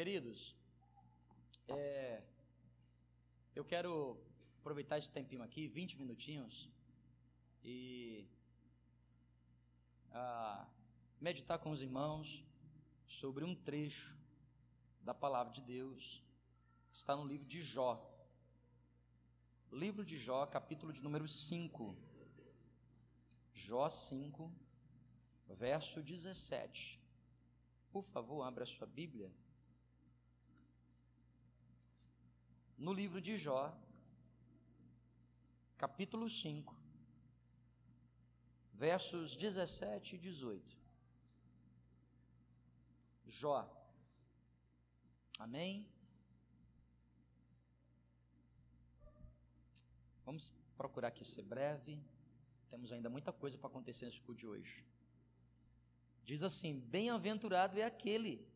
Queridos, é, eu quero aproveitar esse tempinho aqui, 20 minutinhos, e ah, meditar com os irmãos sobre um trecho da palavra de Deus que está no livro de Jó. Livro de Jó, capítulo de número 5. Jó 5, verso 17. Por favor, abra a sua Bíblia. No livro de Jó, capítulo 5, versos 17 e 18. Jó. Amém? Vamos procurar aqui ser breve. Temos ainda muita coisa para acontecer nesse culto de hoje. Diz assim: Bem-aventurado é aquele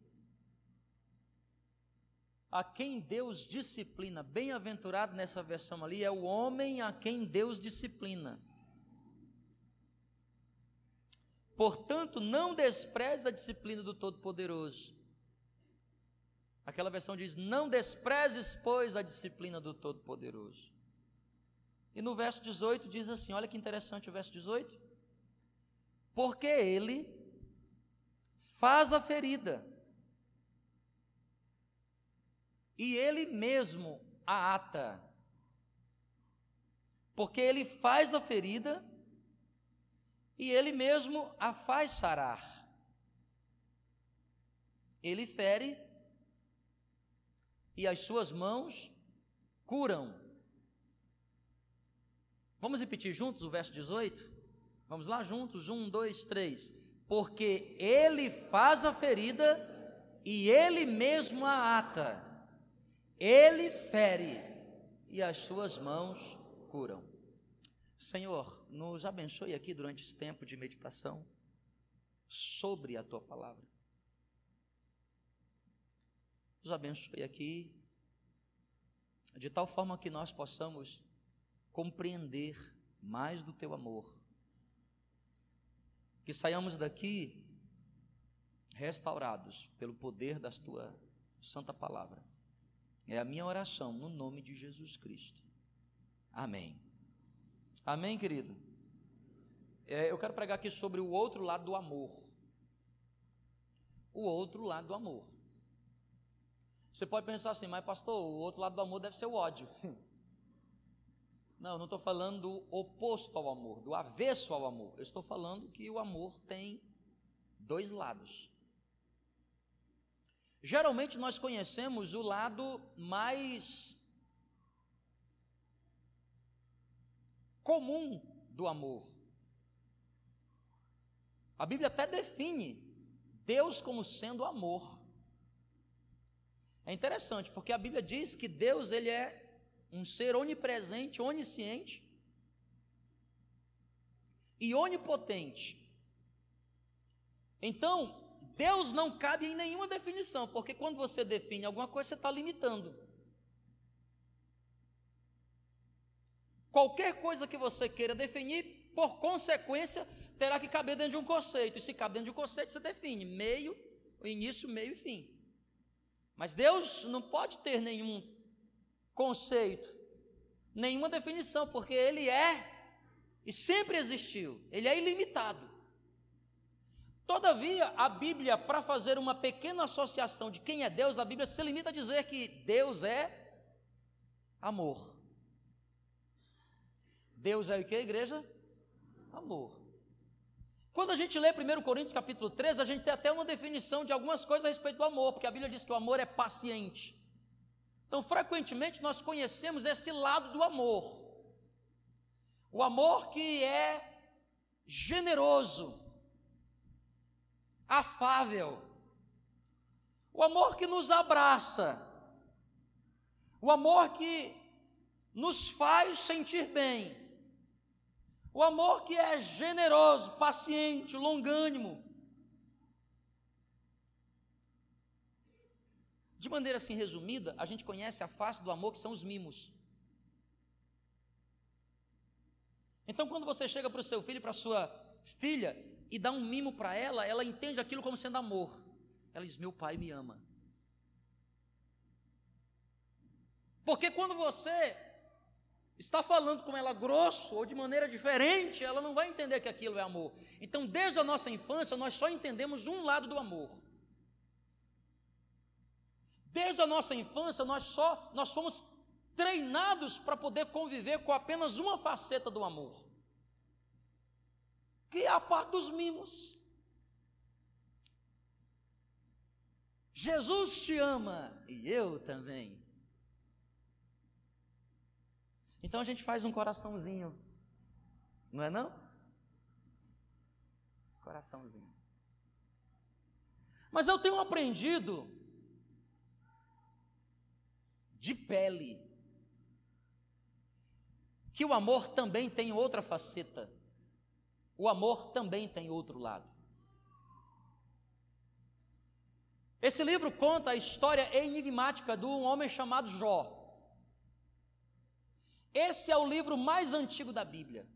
a quem Deus disciplina. Bem-aventurado nessa versão ali é o homem a quem Deus disciplina. Portanto, não despreze a disciplina do Todo-Poderoso. Aquela versão diz: Não desprezes, pois, a disciplina do Todo-Poderoso. E no verso 18 diz assim: olha que interessante o verso 18. Porque ele faz a ferida, e ele mesmo a ata. Porque ele faz a ferida, e ele mesmo a faz sarar. Ele fere, e as suas mãos curam. Vamos repetir juntos o verso 18? Vamos lá juntos? Um, dois, três. Porque ele faz a ferida e ele mesmo a ata, ele fere e as suas mãos curam. Senhor, nos abençoe aqui durante esse tempo de meditação sobre a tua palavra. Nos abençoe aqui de tal forma que nós possamos compreender mais do teu amor. Que saiamos daqui restaurados pelo poder da tua santa palavra. É a minha oração no nome de Jesus Cristo. Amém. Amém, querido? É, eu quero pregar aqui sobre o outro lado do amor. O outro lado do amor. Você pode pensar assim, mas pastor, o outro lado do amor deve ser o ódio. Não, não estou falando do oposto ao amor, do avesso ao amor. Eu estou falando que o amor tem dois lados. Geralmente nós conhecemos o lado mais comum do amor. A Bíblia até define Deus como sendo amor. É interessante, porque a Bíblia diz que Deus ele é um ser onipresente, onisciente e onipotente. Então, Deus não cabe em nenhuma definição, porque quando você define alguma coisa, você está limitando. Qualquer coisa que você queira definir, por consequência, terá que caber dentro de um conceito. E se cabe dentro de um conceito, você define meio, início, meio e fim. Mas Deus não pode ter nenhum conceito, nenhuma definição, porque ele é e sempre existiu, ele é ilimitado. Todavia, a Bíblia, para fazer uma pequena associação de quem é Deus, a Bíblia se limita a dizer que Deus é amor. Deus é o que, igreja? Amor. Quando a gente lê 1 Coríntios capítulo 13, a gente tem até uma definição de algumas coisas a respeito do amor, porque a Bíblia diz que o amor é paciente. Então, frequentemente, nós conhecemos esse lado do amor. O amor que é generoso, afável, o amor que nos abraça, o amor que nos faz sentir bem, o amor que é generoso, paciente, longânimo, De maneira assim resumida, a gente conhece a face do amor que são os mimos. Então, quando você chega para o seu filho, para a sua filha, e dá um mimo para ela, ela entende aquilo como sendo amor. Ela diz: Meu pai me ama. Porque quando você está falando com ela grosso ou de maneira diferente, ela não vai entender que aquilo é amor. Então, desde a nossa infância, nós só entendemos um lado do amor. Desde a nossa infância, nós só nós fomos treinados para poder conviver com apenas uma faceta do amor. Que é a parte dos mimos. Jesus te ama e eu também. Então a gente faz um coraçãozinho, não é não? Coraçãozinho. Mas eu tenho aprendido de pele que o amor também tem outra faceta. O amor também tem outro lado. Esse livro conta a história enigmática de um homem chamado Jó. Esse é o livro mais antigo da Bíblia.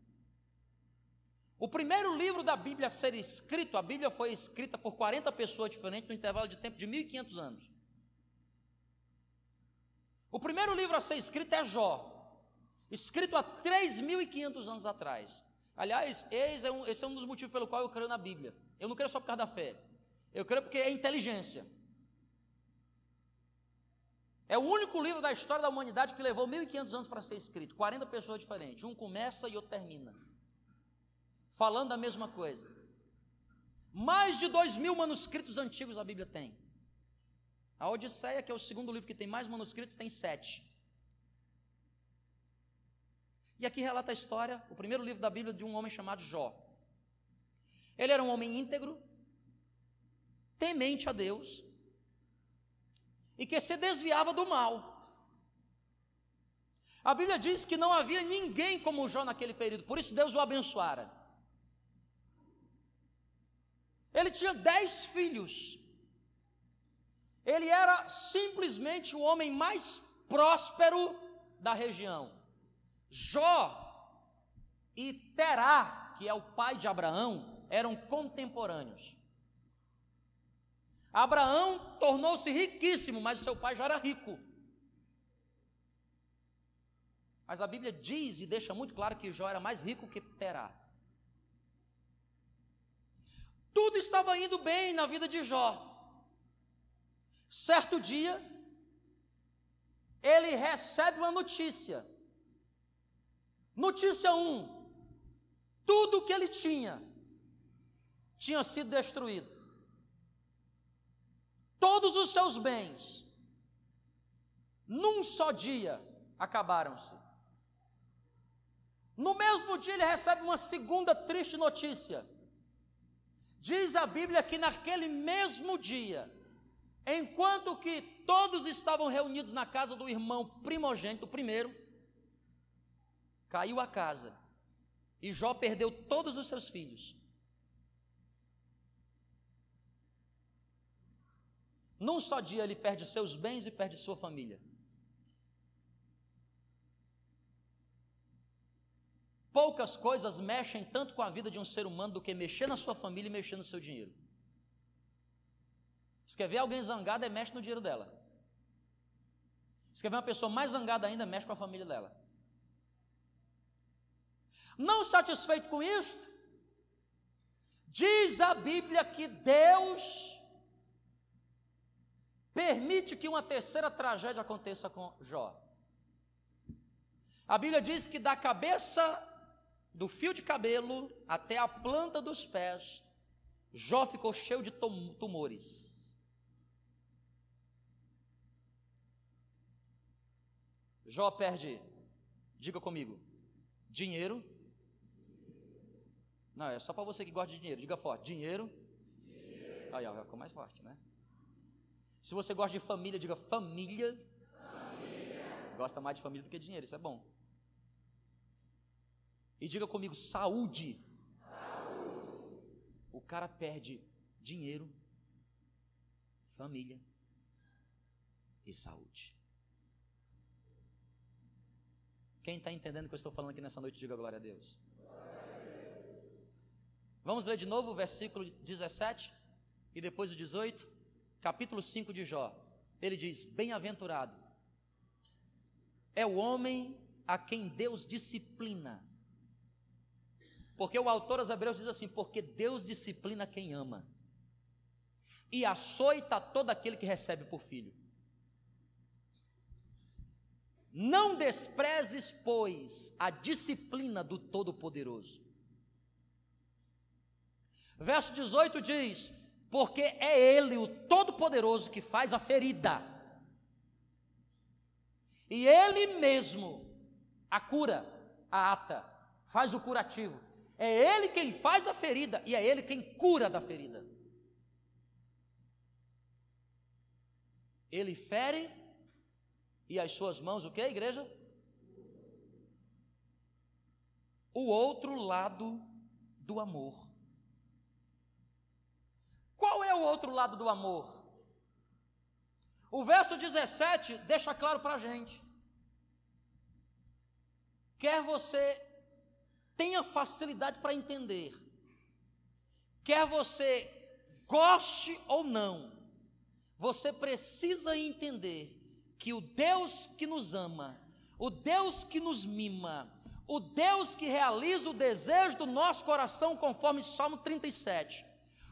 O primeiro livro da Bíblia a ser escrito, a Bíblia foi escrita por 40 pessoas diferentes no intervalo de tempo de 1500 anos. O primeiro livro a ser escrito é Jó, escrito há 3.500 anos atrás. Aliás, esse é, um, esse é um dos motivos pelo qual eu creio na Bíblia. Eu não creio só por causa da fé. Eu creio porque é inteligência. É o único livro da história da humanidade que levou 1.500 anos para ser escrito. 40 pessoas diferentes. Um começa e outro termina. Falando a mesma coisa. Mais de 2 mil manuscritos antigos a Bíblia tem. A Odisseia, que é o segundo livro que tem mais manuscritos, tem sete. E aqui relata a história, o primeiro livro da Bíblia, de um homem chamado Jó. Ele era um homem íntegro, temente a Deus, e que se desviava do mal. A Bíblia diz que não havia ninguém como Jó naquele período, por isso Deus o abençoara. Ele tinha dez filhos. Ele era simplesmente o homem mais próspero da região. Jó e Terá, que é o pai de Abraão, eram contemporâneos. Abraão tornou-se riquíssimo, mas seu pai já era rico. Mas a Bíblia diz e deixa muito claro que Jó era mais rico que Terá. Tudo estava indo bem na vida de Jó. Certo dia, ele recebe uma notícia. Notícia 1: um, tudo que ele tinha tinha sido destruído todos os seus bens, num só dia, acabaram-se. No mesmo dia, ele recebe uma segunda triste notícia. Diz a Bíblia que naquele mesmo dia, enquanto que todos estavam reunidos na casa do irmão primogênito, primeiro, caiu a casa e Jó perdeu todos os seus filhos. Num só dia ele perde seus bens e perde sua família. Poucas coisas mexem tanto com a vida de um ser humano do que mexer na sua família e mexer no seu dinheiro. Se quer ver alguém zangado, é mexe no dinheiro dela. Se quer ver uma pessoa mais zangada ainda, mexe com a família dela. Não satisfeito com isso, diz a Bíblia que Deus permite que uma terceira tragédia aconteça com Jó. A Bíblia diz que da cabeça do fio de cabelo até a planta dos pés, Jó ficou cheio de tumores. Jó perde, diga comigo, dinheiro. Não, é só para você que gosta de dinheiro, diga forte, dinheiro. dinheiro. Aí, ó, ficou mais forte, né? Se você gosta de família, diga família. família. Gosta mais de família do que de dinheiro, isso é bom. E diga comigo, saúde. saúde. O cara perde dinheiro, família e saúde. Quem está entendendo o que eu estou falando aqui nessa noite, diga glória a Deus. Vamos ler de novo o versículo 17 e depois o 18 capítulo 5 de Jó, ele diz: Bem-aventurado é o homem a quem Deus disciplina. Porque o autor aos Hebreus diz assim: porque Deus disciplina quem ama, e açoita todo aquele que recebe por filho. Não desprezes, pois, a disciplina do Todo-Poderoso. Verso 18 diz: Porque é Ele, o Todo-Poderoso, que faz a ferida, e Ele mesmo a cura, a ata, faz o curativo. É Ele quem faz a ferida e é Ele quem cura da ferida. Ele fere e as suas mãos, o que, igreja? O outro lado do amor. Qual é o outro lado do amor? O verso 17 deixa claro para a gente. Quer você tenha facilidade para entender, quer você goste ou não, você precisa entender que o Deus que nos ama, o Deus que nos mima, o Deus que realiza o desejo do nosso coração, conforme Salmo 37,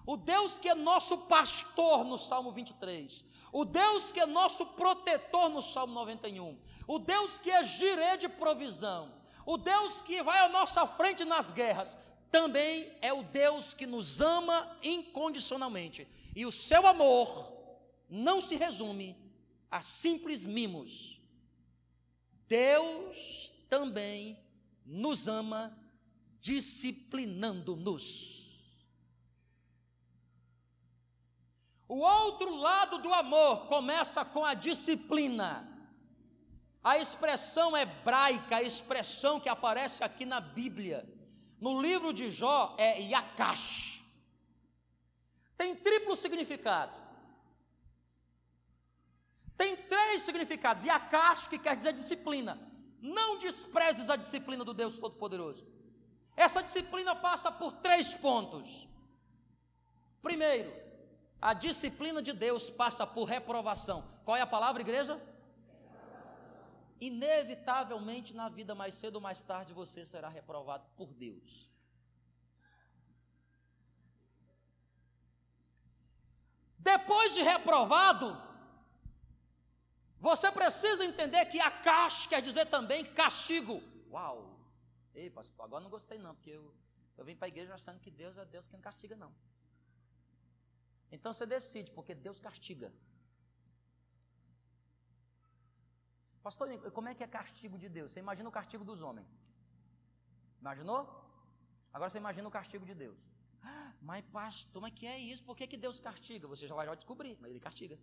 o Deus que é nosso pastor no Salmo 23, o Deus que é nosso protetor no Salmo 91, o Deus que é girê de provisão, o Deus que vai à nossa frente nas guerras, também é o Deus que nos ama incondicionalmente. E o seu amor não se resume a simples mimos. Deus também nos ama disciplinando-nos. O outro lado do amor começa com a disciplina. A expressão hebraica, a expressão que aparece aqui na Bíblia, no livro de Jó, é yakash. Tem triplo significado. Tem três significados. Yakash, que quer dizer disciplina. Não desprezes a disciplina do Deus Todo-Poderoso. Essa disciplina passa por três pontos. Primeiro, a disciplina de Deus passa por reprovação. Qual é a palavra, igreja? Inevitavelmente na vida, mais cedo ou mais tarde, você será reprovado por Deus. Depois de reprovado, você precisa entender que a caixa quer dizer também castigo. Uau! Ei, pastor, agora não gostei não, porque eu, eu vim para a igreja achando que Deus é Deus que não castiga, não. Então você decide, porque Deus castiga. Pastor, como é que é castigo de Deus? Você imagina o castigo dos homens. Imaginou? Agora você imagina o castigo de Deus. Mas pastor, mas que é isso? Por que, que Deus castiga? Você já vai descobrir, mas ele castiga.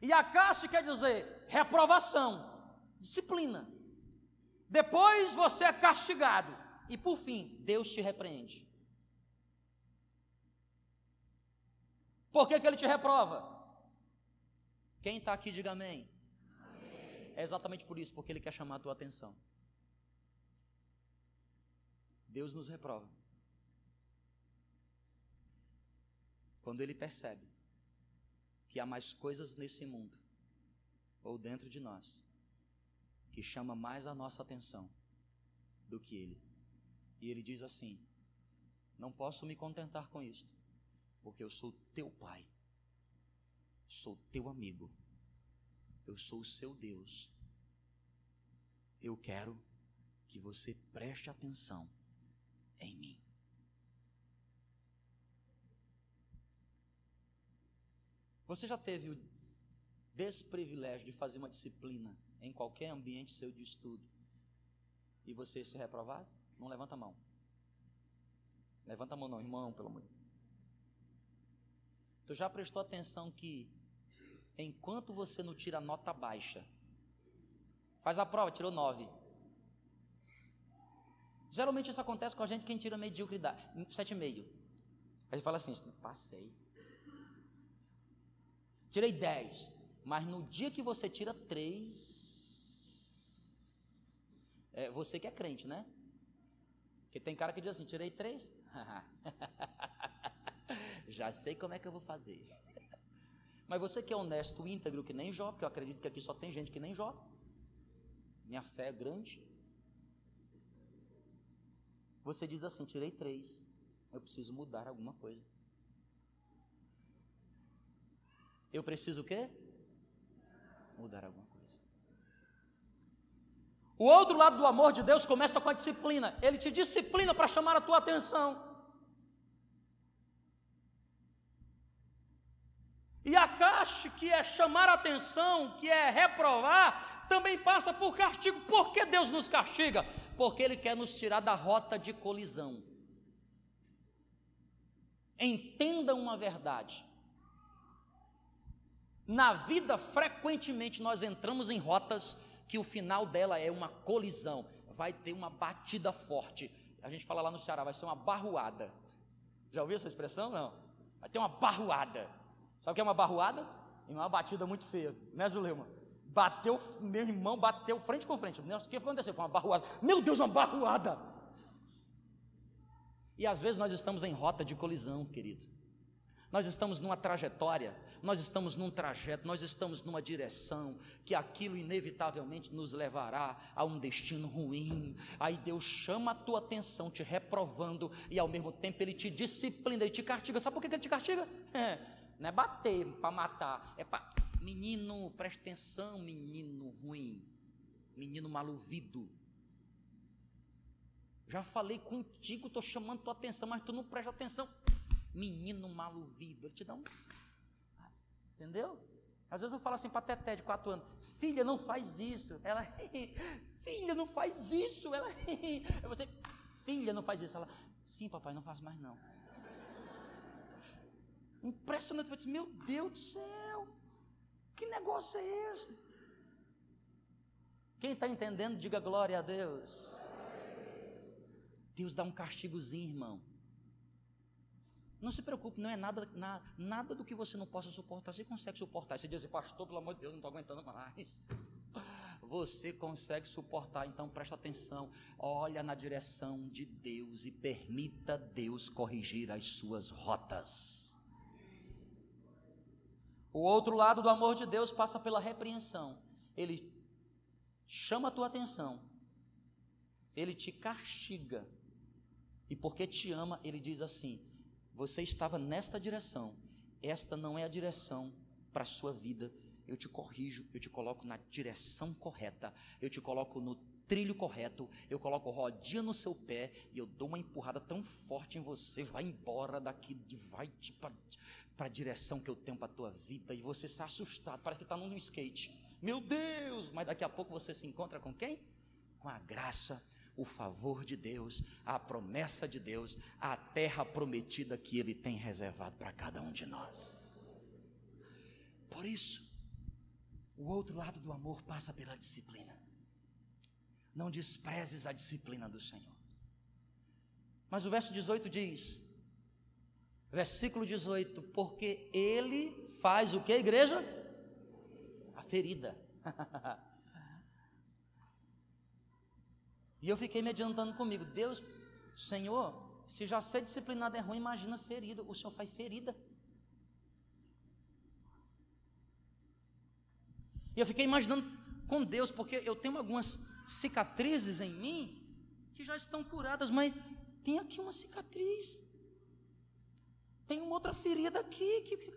E a caixa quer dizer reprovação, disciplina. Depois você é castigado. E por fim, Deus te repreende. Por que, que ele te reprova? Quem está aqui, diga amém. amém. É exatamente por isso, porque ele quer chamar a tua atenção. Deus nos reprova. Quando ele percebe que há mais coisas nesse mundo, ou dentro de nós, que chama mais a nossa atenção do que ele. E ele diz assim: Não posso me contentar com isto porque eu sou teu pai, sou teu amigo, eu sou o seu Deus. Eu quero que você preste atenção em mim. Você já teve o desprivilégio de fazer uma disciplina em qualquer ambiente seu de estudo e você ser reprovado? Não levanta a mão. Levanta a mão não, irmão, pelo amor de Deus. Tu já prestou atenção que enquanto você não tira nota baixa, faz a prova, tirou 9. Geralmente isso acontece com a gente quem tira mediocridade, 7,5. A gente fala assim, passei. Tirei 10. Mas no dia que você tira 3, é, você que é crente, né? Porque tem cara que diz assim, tirei 3. Já sei como é que eu vou fazer. Mas você que é honesto, íntegro, que nem Jó, porque eu acredito que aqui só tem gente que nem Jó. Minha fé é grande. Você diz assim: tirei três, eu preciso mudar alguma coisa. Eu preciso o quê? Mudar alguma coisa. O outro lado do amor de Deus começa com a disciplina. Ele te disciplina para chamar a tua atenção. E a caixa que é chamar atenção, que é reprovar, também passa por castigo. Por que Deus nos castiga? Porque Ele quer nos tirar da rota de colisão. Entenda uma verdade. Na vida, frequentemente, nós entramos em rotas que o final dela é uma colisão, vai ter uma batida forte. A gente fala lá no Ceará, vai ser uma barruada. Já ouviu essa expressão? Não. Vai ter uma barruada. Sabe o que é uma barruada? É uma batida muito feia, né, Zulema? Bateu, meu irmão bateu frente com frente. O que aconteceu? Foi uma barruada. Meu Deus, uma barruada! E às vezes nós estamos em rota de colisão, querido. Nós estamos numa trajetória, nós estamos num trajeto, nós estamos numa direção que aquilo inevitavelmente nos levará a um destino ruim. Aí Deus chama a tua atenção, te reprovando, e ao mesmo tempo Ele te disciplina, Ele te castiga. Sabe por que Ele te castiga? É, não é bater para matar, é para. Menino, preste atenção, menino ruim, menino maluvido. Já falei contigo, estou chamando tua atenção, mas tu não presta atenção menino maluvido. Ele te dá um. Entendeu? Às vezes eu falo assim para Teté de quatro anos: Filha, não faz isso. Ela, filha, não faz isso. Ela, você, filha, não faz isso. Ela, sim, papai, não faz mais não. Impressionante. Eu disse, meu Deus do céu, que negócio é esse? Quem está entendendo, diga glória a Deus. Deus dá um castigozinho, irmão. Não se preocupe, não é nada, na, nada do que você não possa suportar, você consegue suportar. Você diz assim, pastor, pelo amor de Deus, não estou aguentando mais. Você consegue suportar, então presta atenção, olha na direção de Deus e permita Deus corrigir as suas rotas. O outro lado do amor de Deus passa pela repreensão. Ele chama a tua atenção, ele te castiga, e porque te ama, ele diz assim: você estava nesta direção, esta não é a direção para a sua vida. Eu te corrijo, eu te coloco na direção correta, eu te coloco no trilho correto, eu coloco rodinha no seu pé e eu dou uma empurrada tão forte em você, vai embora daqui, vai para a direção que eu tenho para a tua vida, e você está assustado, parece que está num skate. Meu Deus! Mas daqui a pouco você se encontra com quem? Com a graça o favor de Deus, a promessa de Deus, a terra prometida que Ele tem reservado para cada um de nós. Por isso, o outro lado do amor passa pela disciplina. Não desprezes a disciplina do Senhor. Mas o verso 18 diz, versículo 18: Porque Ele faz o que, igreja? A ferida. E eu fiquei me adiantando comigo, Deus, Senhor, se já ser disciplinado é ruim, imagina ferida, o Senhor faz ferida. E eu fiquei imaginando com Deus, porque eu tenho algumas cicatrizes em mim que já estão curadas, mas tem aqui uma cicatriz, tem uma outra ferida aqui. Que, que...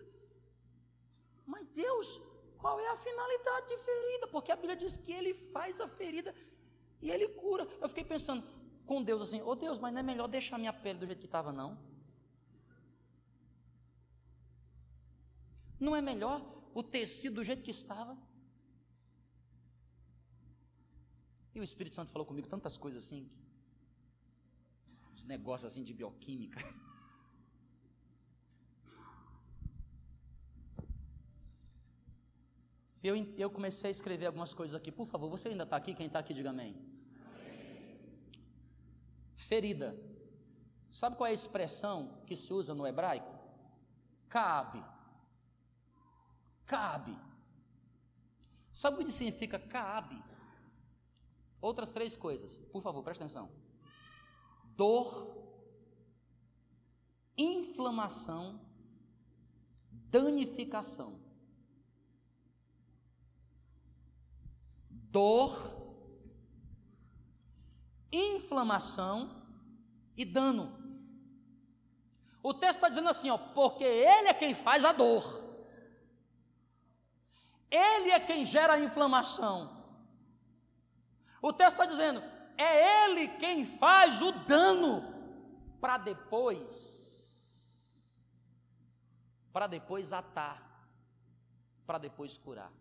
Mas Deus, qual é a finalidade de ferida? Porque a Bíblia diz que Ele faz a ferida e ele cura. Eu fiquei pensando com Deus assim: Ô oh Deus, mas não é melhor deixar minha pele do jeito que estava, não? Não é melhor o tecido do jeito que estava? E o Espírito Santo falou comigo tantas coisas assim, os negócios assim de bioquímica. Eu, eu comecei a escrever algumas coisas aqui. Por favor, você ainda está aqui? Quem está aqui, diga amém. amém. Ferida. Sabe qual é a expressão que se usa no hebraico? Cabe. Cabe. Sabe o que significa cabe? Outras três coisas. Por favor, preste atenção. Dor, inflamação, danificação. Dor, inflamação e dano. O texto está dizendo assim, ó, porque Ele é quem faz a dor, Ele é quem gera a inflamação. O texto está dizendo, é Ele quem faz o dano para depois, para depois atar, para depois curar.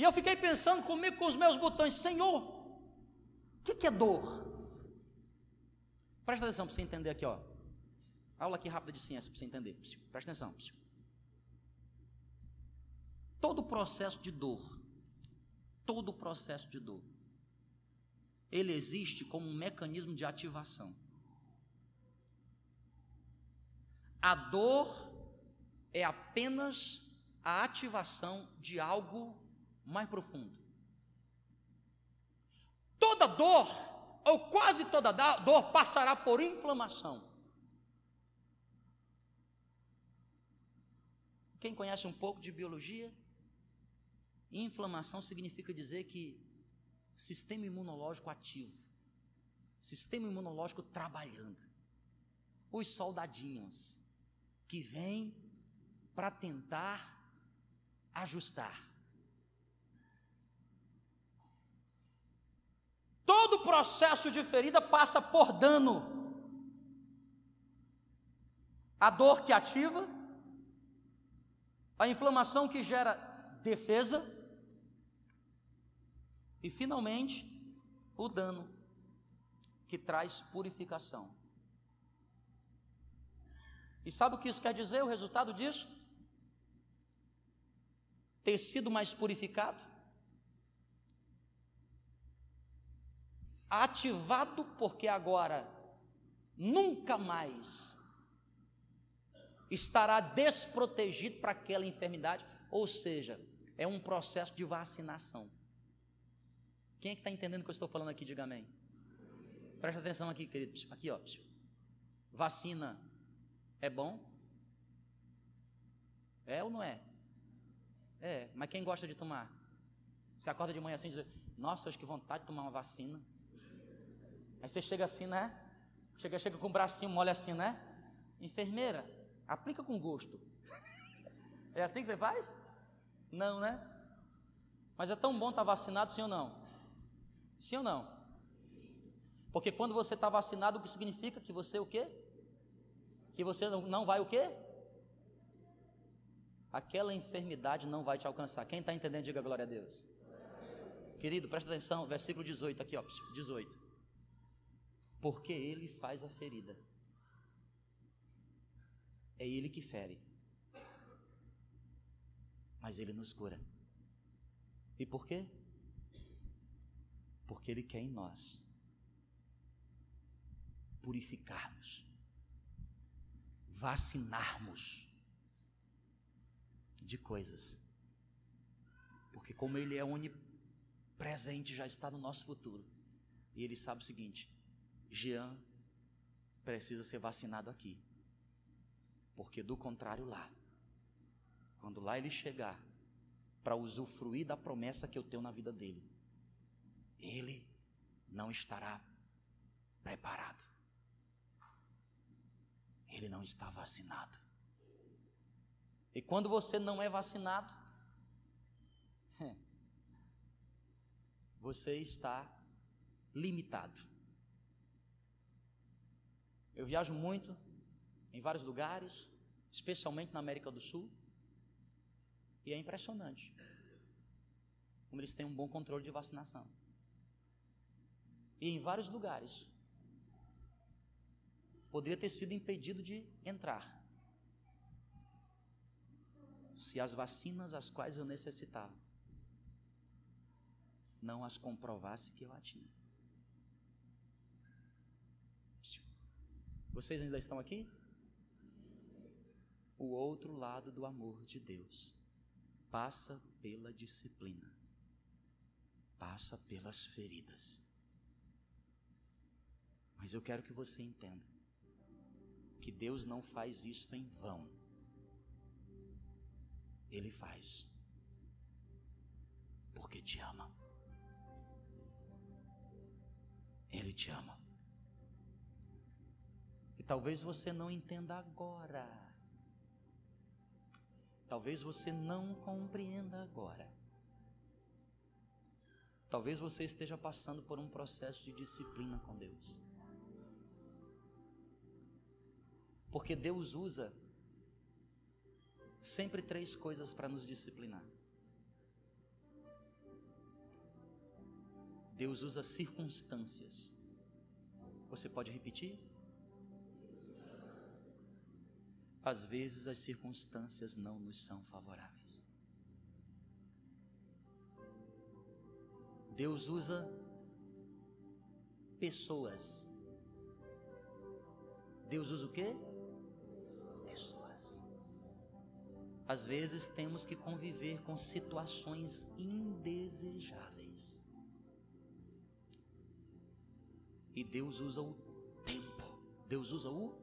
E eu fiquei pensando comigo com os meus botões, Senhor, o que, que é dor? Presta atenção para você entender aqui, ó. Aula aqui rápida de ciência para você entender. Presta atenção. Todo o processo de dor, todo o processo de dor, ele existe como um mecanismo de ativação. A dor é apenas a ativação de algo mais profundo. Toda dor, ou quase toda dor, passará por inflamação. Quem conhece um pouco de biologia, inflamação significa dizer que sistema imunológico ativo, sistema imunológico trabalhando, os soldadinhos que vêm para tentar ajustar. Todo processo de ferida passa por dano. A dor que ativa, a inflamação que gera defesa e, finalmente, o dano que traz purificação. E sabe o que isso quer dizer, o resultado disso? Tecido mais purificado, ativado, porque agora nunca mais estará desprotegido para aquela enfermidade, ou seja, é um processo de vacinação. Quem é que está entendendo o que eu estou falando aqui? Diga amém. Presta atenção aqui, querido. Aqui, ó. Vacina é bom? É ou não é? É, mas quem gosta de tomar? Você acorda de manhã assim e diz: Nossa, acho que vontade de tomar uma vacina. Aí você chega assim, né? Chega, chega com o bracinho mole assim, né? Enfermeira, aplica com gosto. É assim que você faz? Não, né? Mas é tão bom estar tá vacinado, sim ou não? Sim ou não? Porque quando você está vacinado, o que significa? Que você o quê? Que você não vai o quê? Aquela enfermidade não vai te alcançar. Quem está entendendo, diga glória a Deus. Querido, presta atenção, versículo 18 aqui, ó, 18 porque ele faz a ferida. É ele que fere. Mas ele nos cura. E por quê? Porque ele quer em nós purificarmos, vacinarmos de coisas. Porque como ele é onipresente, já está no nosso futuro. E ele sabe o seguinte: Jean precisa ser vacinado aqui. Porque do contrário lá, quando lá ele chegar para usufruir da promessa que eu tenho na vida dele, ele não estará preparado. Ele não está vacinado. E quando você não é vacinado, você está limitado. Eu viajo muito em vários lugares, especialmente na América do Sul, e é impressionante como eles têm um bom controle de vacinação. E em vários lugares poderia ter sido impedido de entrar se as vacinas as quais eu necessitava não as comprovasse que eu a tinha. Vocês ainda estão aqui? O outro lado do amor de Deus passa pela disciplina, passa pelas feridas. Mas eu quero que você entenda que Deus não faz isso em vão. Ele faz porque te ama. Ele te ama. Talvez você não entenda agora. Talvez você não compreenda agora. Talvez você esteja passando por um processo de disciplina com Deus. Porque Deus usa sempre três coisas para nos disciplinar. Deus usa circunstâncias. Você pode repetir? Às vezes as circunstâncias não nos são favoráveis. Deus usa pessoas. Deus usa o quê? Pessoas. Às vezes temos que conviver com situações indesejáveis. E Deus usa o tempo. Deus usa o.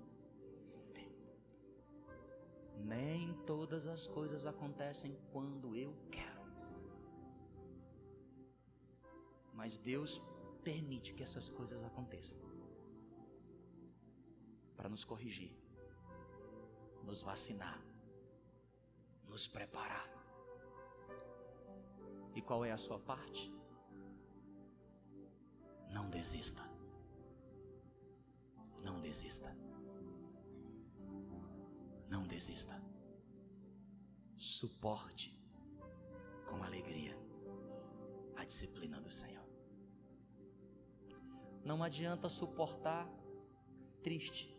Nem todas as coisas acontecem quando eu quero. Mas Deus permite que essas coisas aconteçam para nos corrigir, nos vacinar, nos preparar. E qual é a sua parte? Não desista. Não desista. Não desista. Suporte com alegria a disciplina do Senhor. Não adianta suportar triste.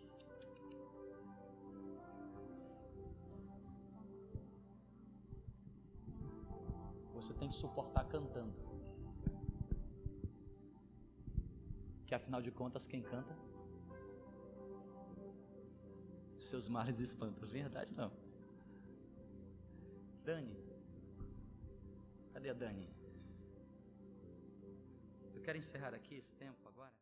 Você tem que suportar cantando. Que afinal de contas, quem canta? Seus males espantam. Verdade não. Dani. Cadê a Dani? Eu quero encerrar aqui esse tempo agora.